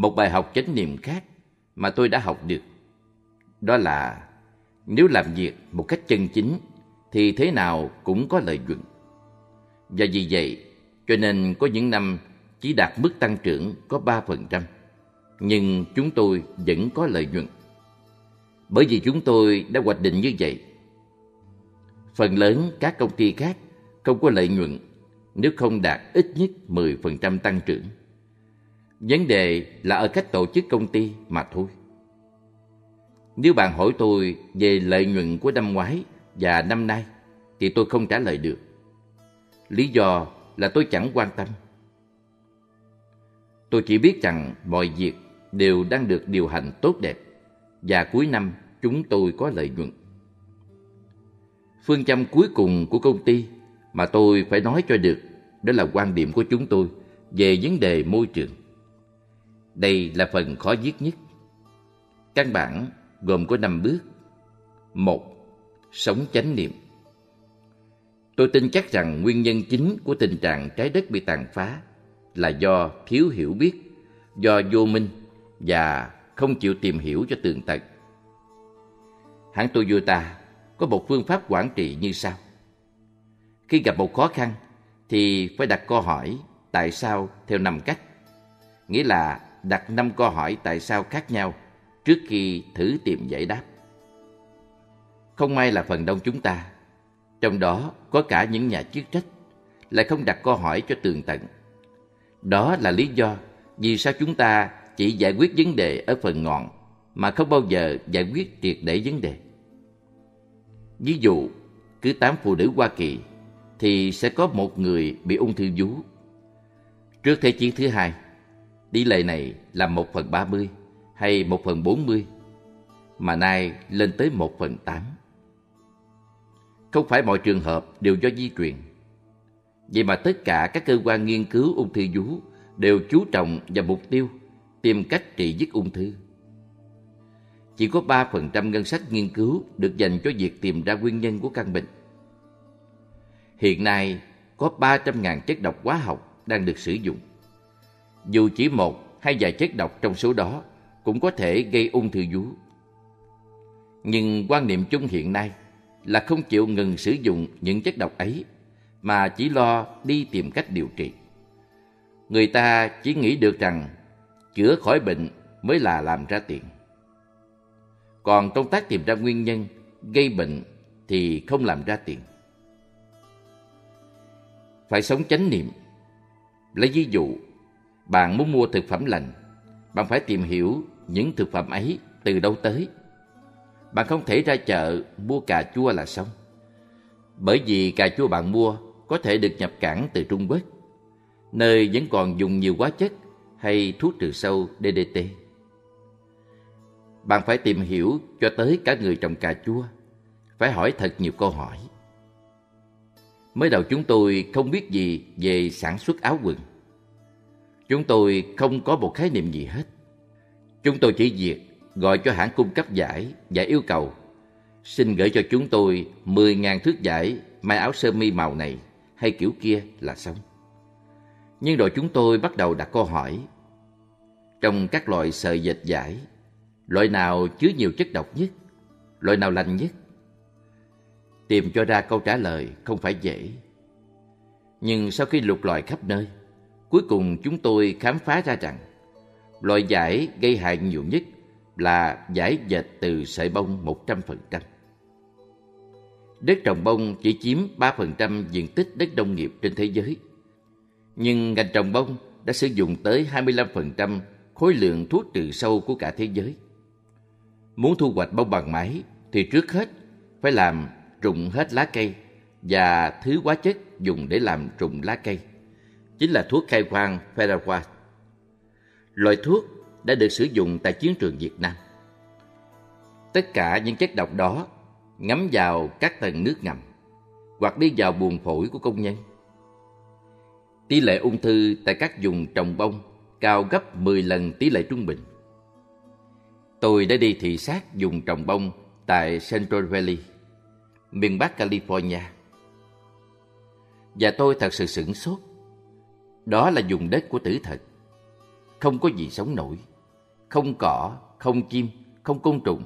một bài học chánh niệm khác mà tôi đã học được. Đó là nếu làm việc một cách chân chính thì thế nào cũng có lợi nhuận. Và vì vậy, cho nên có những năm chỉ đạt mức tăng trưởng có 3%, nhưng chúng tôi vẫn có lợi nhuận. Bởi vì chúng tôi đã hoạch định như vậy. Phần lớn các công ty khác không có lợi nhuận nếu không đạt ít nhất 10% tăng trưởng. Vấn đề là ở cách tổ chức công ty mà thôi. Nếu bạn hỏi tôi về lợi nhuận của năm ngoái và năm nay, thì tôi không trả lời được. Lý do là tôi chẳng quan tâm. Tôi chỉ biết rằng mọi việc đều đang được điều hành tốt đẹp và cuối năm chúng tôi có lợi nhuận. Phương châm cuối cùng của công ty mà tôi phải nói cho được đó là quan điểm của chúng tôi về vấn đề môi trường. Đây là phần khó viết nhất. Căn bản gồm có 5 bước. một Sống chánh niệm. Tôi tin chắc rằng nguyên nhân chính của tình trạng trái đất bị tàn phá là do thiếu hiểu biết, do vô minh và không chịu tìm hiểu cho tường tận. Hãng Toyota có một phương pháp quản trị như sau. Khi gặp một khó khăn thì phải đặt câu hỏi tại sao theo năm cách. Nghĩa là đặt năm câu hỏi tại sao khác nhau trước khi thử tìm giải đáp. Không may là phần đông chúng ta, trong đó có cả những nhà chức trách, lại không đặt câu hỏi cho tường tận. Đó là lý do vì sao chúng ta chỉ giải quyết vấn đề ở phần ngọn mà không bao giờ giải quyết triệt để vấn đề. Ví dụ, cứ tám phụ nữ Hoa Kỳ thì sẽ có một người bị ung thư vú. Trước Thế chiến thứ hai, tỷ lệ này là 1 phần ba mươi hay 1 phần bốn mươi, mà nay lên tới 1 phần 8. Không phải mọi trường hợp đều do di truyền. Vậy mà tất cả các cơ quan nghiên cứu ung thư vú đều chú trọng vào mục tiêu tìm cách trị dứt ung thư. Chỉ có 3% ngân sách nghiên cứu được dành cho việc tìm ra nguyên nhân của căn bệnh. Hiện nay có 300.000 chất độc hóa học đang được sử dụng. Dù chỉ một hay vài chất độc trong số đó cũng có thể gây ung thư vú. Nhưng quan niệm chung hiện nay là không chịu ngừng sử dụng những chất độc ấy mà chỉ lo đi tìm cách điều trị. Người ta chỉ nghĩ được rằng chữa khỏi bệnh mới là làm ra tiền. Còn công tác tìm ra nguyên nhân gây bệnh thì không làm ra tiền. Phải sống chánh niệm. Lấy ví dụ, bạn muốn mua thực phẩm lành, bạn phải tìm hiểu những thực phẩm ấy từ đâu tới. Bạn không thể ra chợ mua cà chua là xong. Bởi vì cà chua bạn mua có thể được nhập cảng từ Trung Quốc, nơi vẫn còn dùng nhiều hóa chất hay thuốc trừ sâu DDT. Bạn phải tìm hiểu cho tới cả người trồng cà chua, phải hỏi thật nhiều câu hỏi. Mới đầu chúng tôi không biết gì về sản xuất áo quần. Chúng tôi không có một khái niệm gì hết. Chúng tôi chỉ việc gọi cho hãng cung cấp giải và yêu cầu xin gửi cho chúng tôi 10.000 thước giải may áo sơ mi màu này hay kiểu kia là xong. Nhưng rồi chúng tôi bắt đầu đặt câu hỏi. Trong các loại sợi dệt giải, loại nào chứa nhiều chất độc nhất? Loại nào lành nhất? Tìm cho ra câu trả lời không phải dễ. Nhưng sau khi lục lọi khắp nơi, cuối cùng chúng tôi khám phá ra rằng, loại giải gây hại nhiều nhất là giải dệt từ sợi bông 100%. Đất trồng bông chỉ chiếm 3% diện tích đất nông nghiệp trên thế giới. Nhưng ngành trồng bông đã sử dụng tới 25% khối lượng thuốc trừ sâu của cả thế giới. Muốn thu hoạch bông bằng máy thì trước hết phải làm rụng hết lá cây và thứ hóa chất dùng để làm rụng lá cây chính là thuốc khai quang Feraquat. Loại thuốc đã được sử dụng tại chiến trường Việt Nam. Tất cả những chất độc đó ngấm vào các tầng nước ngầm hoặc đi vào buồng phổi của công nhân. Tỷ lệ ung thư tại các vùng trồng bông cao gấp 10 lần tỷ lệ trung bình. Tôi đã đi thị sát vùng trồng bông tại Central Valley, miền Bắc California. Và tôi thật sự sửng sốt. Đó là vùng đất của tử thần. không có gì sống nổi. Không cỏ, không chim, không côn trùng,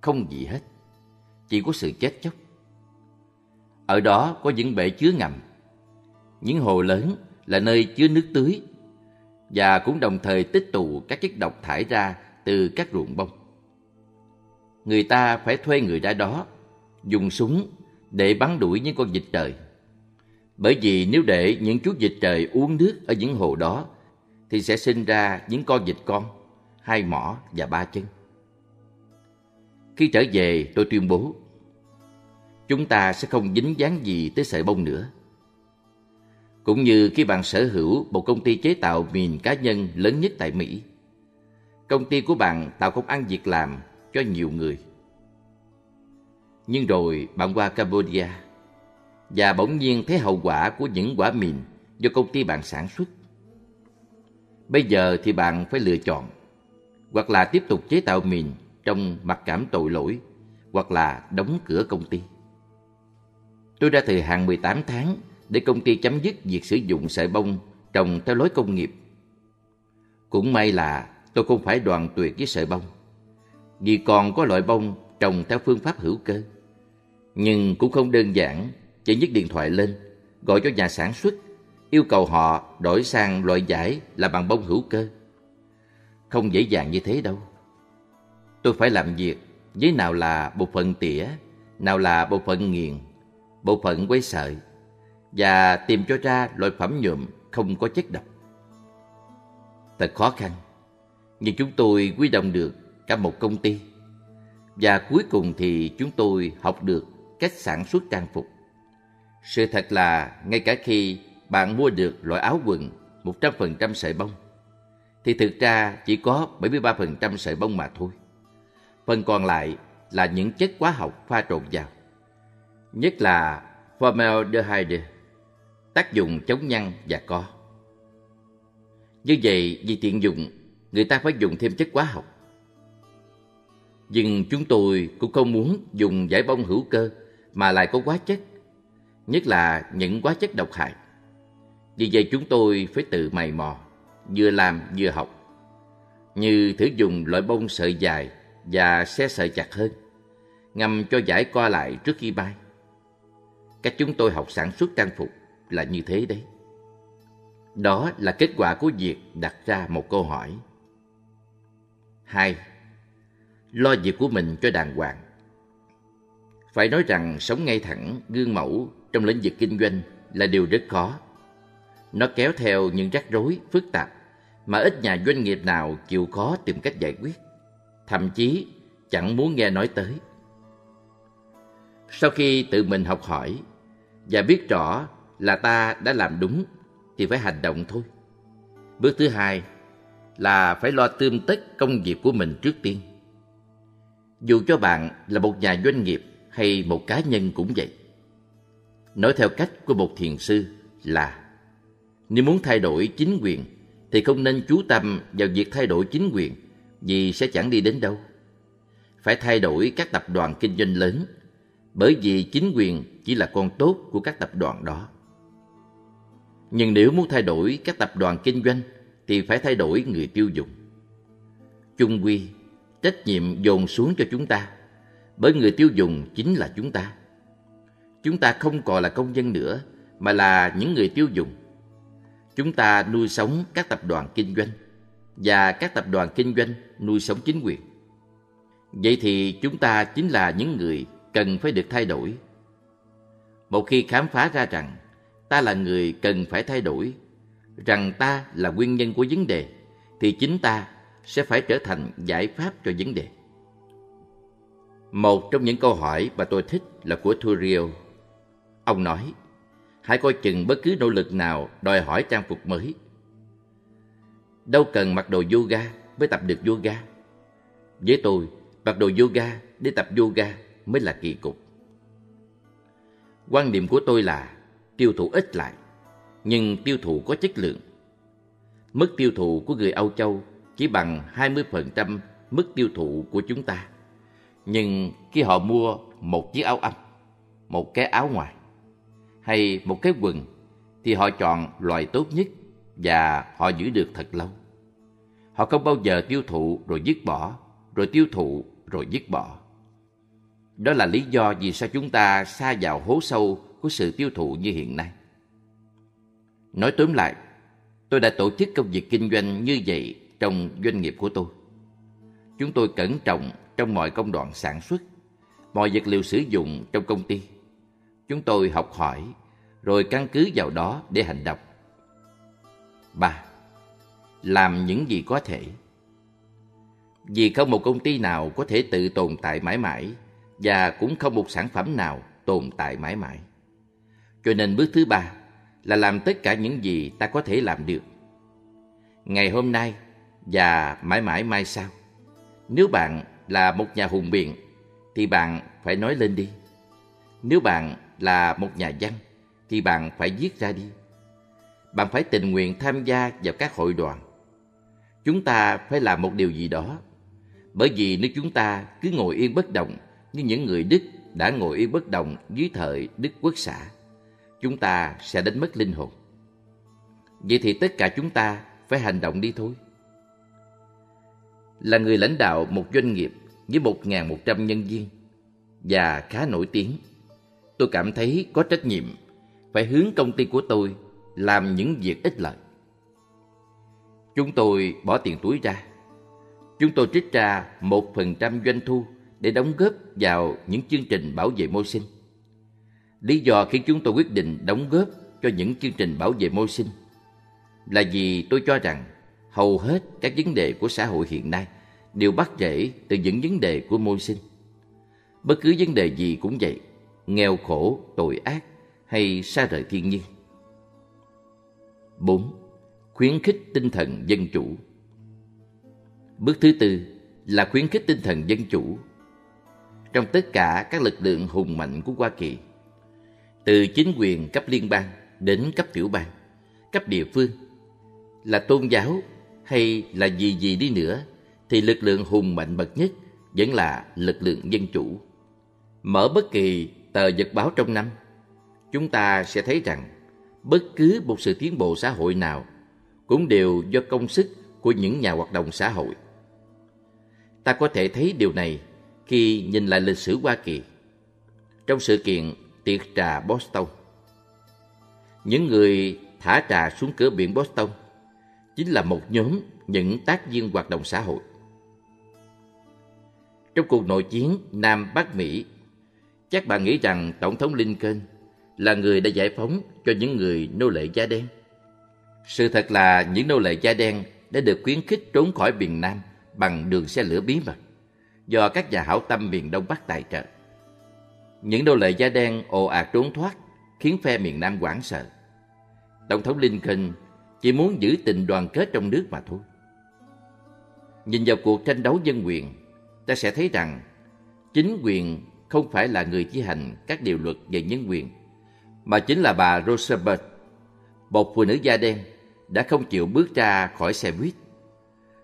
không gì hết. Chỉ có sự chết chóc. Ở đó có những bể chứa ngầm. Những hồ lớn là nơi chứa nước tưới và cũng đồng thời tích tụ các chất độc thải ra từ các ruộng bông. Người ta phải thuê người ra đó, dùng súng để bắn đuổi những con vịt trời. Bởi vì nếu để những chú vịt trời uống nước ở những hồ đó, thì sẽ sinh ra những con vịt con, hai mỏ và ba chân. Khi trở về, tôi tuyên bố, chúng ta sẽ không dính dáng gì tới sợi bông nữa. Cũng như khi bạn sở hữu một công ty chế tạo mìn cá nhân lớn nhất tại Mỹ. Công ty của bạn tạo công ăn việc làm cho nhiều người. Nhưng rồi bạn qua Cambodia và bỗng nhiên thấy hậu quả của những quả mìn do công ty bạn sản xuất. Bây giờ thì bạn phải lựa chọn hoặc là tiếp tục chế tạo mìn trong mặc cảm tội lỗi hoặc là đóng cửa công ty. Tôi ra thời hạn 18 tháng để công ty chấm dứt việc sử dụng sợi bông trồng theo lối công nghiệp. Cũng may là tôi không phải đoàn tuyệt với sợi bông, vì còn có loại bông trồng theo phương pháp hữu cơ. Nhưng cũng không đơn giản, chỉ nhấc điện thoại lên, gọi cho nhà sản xuất, yêu cầu họ đổi sang loại giải là bằng bông hữu cơ. Không dễ dàng như thế đâu. Tôi phải làm việc với nào là bộ phận tỉa, nào là bộ phận nghiền, bộ phận quấy sợi, và tìm cho ra loại phẩm nhuộm không có chất độc. Thật khó khăn, nhưng chúng tôi quy động được cả một công ty. Và cuối cùng thì chúng tôi học được cách sản xuất trang phục. Sự thật là ngay cả khi bạn mua được loại áo quần 100% sợi bông, thì thực ra chỉ có 73% sợi bông mà thôi. Phần còn lại là những chất hóa học pha trộn vào. Nhất là formaldehyde tác dụng chống nhăn và co. Như vậy, vì tiện dụng, người ta phải dùng thêm chất hóa học. Nhưng chúng tôi cũng không muốn dùng giải bông hữu cơ mà lại có quá chất, nhất là những hóa chất độc hại. Vì vậy chúng tôi phải tự mày mò, vừa làm vừa học. Như thử dùng loại bông sợi dài và xe sợi chặt hơn, ngầm cho giải co lại trước khi bay. Cách chúng tôi học sản xuất trang phục là như thế đấy. Đó là kết quả của việc đặt ra một câu hỏi. Hai, lo việc của mình cho đàng hoàng. Phải nói rằng sống ngay thẳng, gương mẫu trong lĩnh vực kinh doanh là điều rất khó. Nó kéo theo những rắc rối, phức tạp mà ít nhà doanh nghiệp nào chịu khó tìm cách giải quyết. Thậm chí chẳng muốn nghe nói tới. Sau khi tự mình học hỏi và biết rõ là ta đã làm đúng thì phải hành động thôi. Bước thứ hai là phải lo tươm tất công việc của mình trước tiên. Dù cho bạn là một nhà doanh nghiệp hay một cá nhân cũng vậy. Nói theo cách của một thiền sư là nếu muốn thay đổi chính quyền thì không nên chú tâm vào việc thay đổi chính quyền vì sẽ chẳng đi đến đâu. Phải thay đổi các tập đoàn kinh doanh lớn bởi vì chính quyền chỉ là con tốt của các tập đoàn đó. Nhưng nếu muốn thay đổi các tập đoàn kinh doanh thì phải thay đổi người tiêu dùng. Chung quy, trách nhiệm dồn xuống cho chúng ta, bởi người tiêu dùng chính là chúng ta. Chúng ta không còn là công dân nữa, mà là những người tiêu dùng. Chúng ta nuôi sống các tập đoàn kinh doanh, và các tập đoàn kinh doanh nuôi sống chính quyền. Vậy thì chúng ta chính là những người cần phải được thay đổi. Một khi khám phá ra rằng ta là người cần phải thay đổi, rằng ta là nguyên nhân của vấn đề, thì chính ta sẽ phải trở thành giải pháp cho vấn đề. Một trong những câu hỏi mà tôi thích là của Thurio. Ông nói, hãy coi chừng bất cứ nỗ lực nào đòi hỏi trang phục mới. Đâu cần mặc đồ yoga mới tập được yoga. Với tôi, mặc đồ yoga để tập yoga mới là kỳ cục. Quan điểm của tôi là tiêu thụ ít lại, nhưng tiêu thụ có chất lượng. Mức tiêu thụ của người Âu Châu chỉ bằng 20% mức tiêu thụ của chúng ta. Nhưng khi họ mua một chiếc áo âm, một cái áo ngoài hay một cái quần thì họ chọn loại tốt nhất và họ giữ được thật lâu. Họ không bao giờ tiêu thụ rồi dứt bỏ, rồi tiêu thụ rồi dứt bỏ. Đó là lý do vì sao chúng ta xa vào hố sâu của sự tiêu thụ như hiện nay. Nói tóm lại, tôi đã tổ chức công việc kinh doanh như vậy trong doanh nghiệp của tôi. Chúng tôi cẩn trọng trong mọi công đoạn sản xuất, mọi vật liệu sử dụng trong công ty. Chúng tôi học hỏi, rồi căn cứ vào đó để hành động. 3. Làm những gì có thể Vì không một công ty nào có thể tự tồn tại mãi mãi và cũng không một sản phẩm nào tồn tại mãi mãi. Cho nên bước thứ ba là làm tất cả những gì ta có thể làm được. Ngày hôm nay và mãi mãi mai sau. Nếu bạn là một nhà hùng biện thì bạn phải nói lên đi. Nếu bạn là một nhà văn thì bạn phải viết ra đi. Bạn phải tình nguyện tham gia vào các hội đoàn. Chúng ta phải làm một điều gì đó. Bởi vì nếu chúng ta cứ ngồi yên bất động như những người Đức đã ngồi yên bất động dưới thời Đức Quốc xã, chúng ta sẽ đánh mất linh hồn. Vậy thì tất cả chúng ta phải hành động đi thôi. Là người lãnh đạo một doanh nghiệp với 1.100 nhân viên và khá nổi tiếng, tôi cảm thấy có trách nhiệm phải hướng công ty của tôi làm những việc ích lợi. Chúng tôi bỏ tiền túi ra. Chúng tôi trích ra một phần trăm doanh thu để đóng góp vào những chương trình bảo vệ môi sinh. Lý do khiến chúng tôi quyết định đóng góp cho những chương trình bảo vệ môi sinh là vì tôi cho rằng hầu hết các vấn đề của xã hội hiện nay đều bắt rễ từ những vấn đề của môi sinh. Bất cứ vấn đề gì cũng vậy, nghèo khổ, tội ác hay xa rời thiên nhiên. 4. Khuyến khích tinh thần dân chủ Bước thứ tư là khuyến khích tinh thần dân chủ. Trong tất cả các lực lượng hùng mạnh của Hoa Kỳ, từ chính quyền cấp liên bang đến cấp tiểu bang, cấp địa phương, là tôn giáo hay là gì gì đi nữa, thì lực lượng hùng mạnh bậc nhất vẫn là lực lượng dân chủ. Mở bất kỳ tờ Nhật báo trong năm, chúng ta sẽ thấy rằng bất cứ một sự tiến bộ xã hội nào cũng đều do công sức của những nhà hoạt động xã hội. Ta có thể thấy điều này khi nhìn lại lịch sử Hoa Kỳ. Trong sự kiện tiệc trà Boston, những người thả trà xuống cửa biển Boston chính là một nhóm những tác viên hoạt động xã hội. Trong cuộc nội chiến Nam Bắc Mỹ, chắc bạn nghĩ rằng Tổng thống Lincoln là người đã giải phóng cho những người nô lệ da đen. Sự thật là những nô lệ da đen đã được khuyến khích trốn khỏi miền Nam bằng đường xe lửa bí mật do các nhà hảo tâm miền Đông Bắc tài trợ. Những nô lệ da đen ồ ạt trốn thoát khiến phe miền Nam hoảng sợ. Tổng thống Lincoln chỉ muốn giữ tình đoàn kết trong nước mà thôi. Nhìn vào cuộc tranh đấu dân quyền, ta sẽ thấy rằng chính quyền không phải là người thi hành các điều luật về nhân quyền mà chính là bà Roosevelt, một phụ nữ da đen đã không chịu bước ra khỏi xe buýt.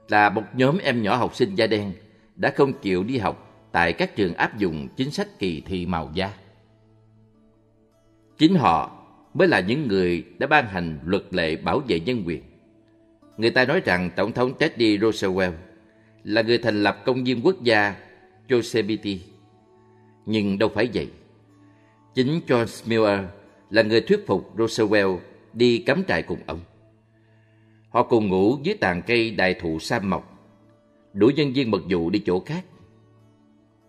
Là một nhóm em nhỏ học sinh da đen đã không chịu đi học tại các trường áp dụng chính sách kỳ thị màu da. Chính họ mới là những người đã ban hành luật lệ bảo vệ nhân quyền. Người ta nói rằng Tổng thống Teddy Roosevelt là người thành lập công viên quốc gia Yosemite. Nhưng đâu phải vậy. Chính John Miller là người thuyết phục Roosevelt đi cắm trại cùng ông. Họ cùng ngủ dưới tàn cây đại thụ sam mọc, đuổi nhân viên mật vụ đi chỗ khác.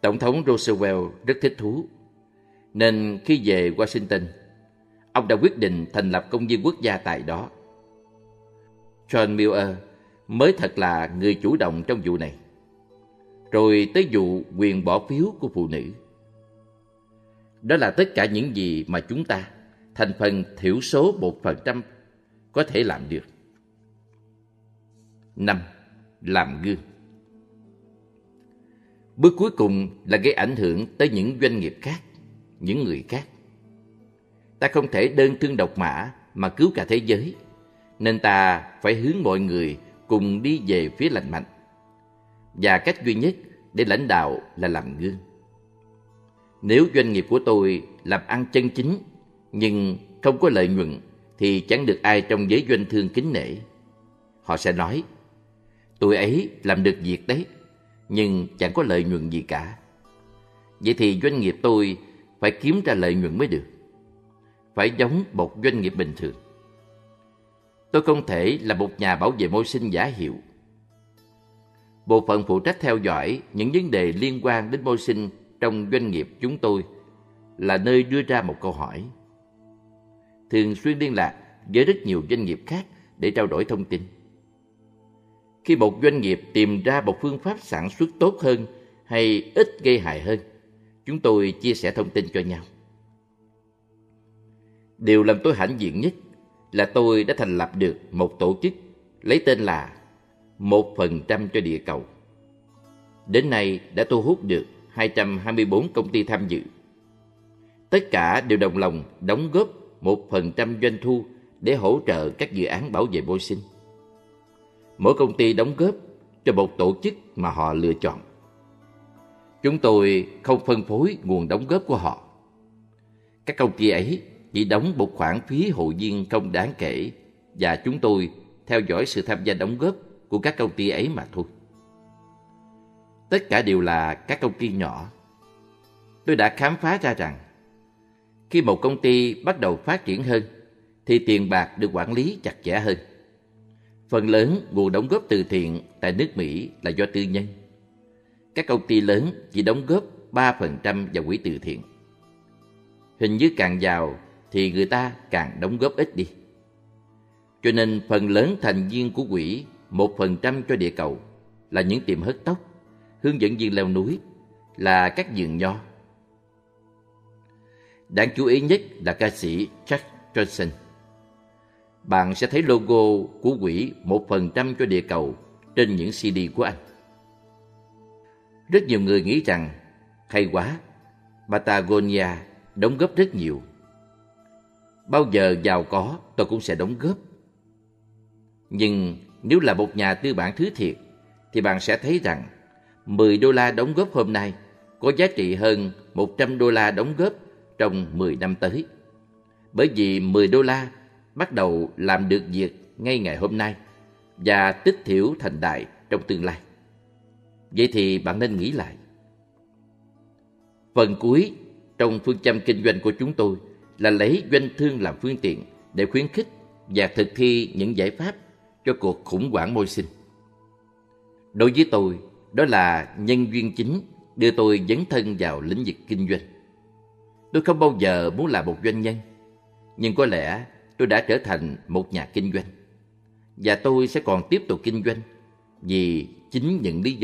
Tổng thống Roosevelt rất thích thú, nên khi về Washington, ông đã quyết định thành lập công viên quốc gia tại đó. John Miller mới thật là người chủ động trong vụ này. Rồi tới vụ quyền bỏ phiếu của phụ nữ. Đó là tất cả những gì mà chúng ta thành phần thiểu số một phần trăm có thể làm được. năm Làm gương Bước cuối cùng là gây ảnh hưởng tới những doanh nghiệp khác, những người khác. Ta không thể đơn thương độc mã mà cứu cả thế giới, nên ta phải hướng mọi người cùng đi về phía lành mạnh. Và cách duy nhất để lãnh đạo là làm gương. Nếu doanh nghiệp của tôi làm ăn chân chính nhưng không có lợi nhuận thì chẳng được ai trong giới doanh thương kính nể. Họ sẽ nói, Tôi ấy làm được việc đấy, nhưng chẳng có lợi nhuận gì cả. Vậy thì doanh nghiệp tôi phải kiếm ra lợi nhuận mới được. Phải giống một doanh nghiệp bình thường. Tôi không thể là một nhà bảo vệ môi sinh giả hiệu. Bộ phận phụ trách theo dõi những vấn đề liên quan đến môi sinh trong doanh nghiệp chúng tôi là nơi đưa ra một câu hỏi. Thường xuyên liên lạc với rất nhiều doanh nghiệp khác để trao đổi thông tin. Khi một doanh nghiệp tìm ra một phương pháp sản xuất tốt hơn hay ít gây hại hơn, chúng tôi chia sẻ thông tin cho nhau. Điều làm tôi hãnh diện nhất là tôi đã thành lập được một tổ chức lấy tên là một phần trăm cho địa cầu. Đến nay đã thu hút được 224 công ty tham dự. Tất cả đều đồng lòng đóng góp một phần trăm doanh thu để hỗ trợ các dự án bảo vệ môi sinh. Mỗi công ty đóng góp cho một tổ chức mà họ lựa chọn. Chúng tôi không phân phối nguồn đóng góp của họ. Các công ty ấy chỉ đóng một khoản phí hội viên không đáng kể và chúng tôi theo dõi sự tham gia đóng góp của các công ty ấy mà thôi. Tất cả đều là các công ty nhỏ. Tôi đã khám phá ra rằng khi một công ty bắt đầu phát triển hơn thì tiền bạc được quản lý chặt chẽ hơn. Phần lớn nguồn đóng góp từ thiện tại nước Mỹ là do tư nhân. Các công ty lớn chỉ đóng góp 3% vào quỹ từ thiện. Hình như càng giàu thì người ta càng đóng góp ít đi. Cho nên phần lớn thành viên của quỹ một phần trăm cho địa cầu là những tiệm hớt tóc, hướng dẫn viên leo núi, là các vườn nho. Đáng chú ý nhất là ca sĩ Jack Johnson. Bạn sẽ thấy logo của quỹ một phần trăm cho địa cầu trên những CD của anh. Rất nhiều người nghĩ rằng, hay quá, Patagonia đóng góp rất nhiều. Bao giờ giàu có tôi cũng sẽ đóng góp. Nhưng nếu là một nhà tư bản thứ thiệt, thì bạn sẽ thấy rằng 10 đô la đóng góp hôm nay có giá trị hơn 100 đô la đóng góp trong 10 năm tới. Bởi vì 10 đô la bắt đầu làm được việc ngay ngày hôm nay và tích thiểu thành đại trong tương lai. Vậy thì bạn nên nghĩ lại. Phần cuối trong phương châm kinh doanh của chúng tôi là lấy doanh thương làm phương tiện để khuyến khích và thực thi những giải pháp cho cuộc khủng hoảng môi sinh. Đối với tôi, đó là nhân duyên chính đưa tôi dấn thân vào lĩnh vực kinh doanh. Tôi không bao giờ muốn là một doanh nhân, nhưng có lẽ tôi đã trở thành một nhà kinh doanh. Và tôi sẽ còn tiếp tục kinh doanh vì chính những lý do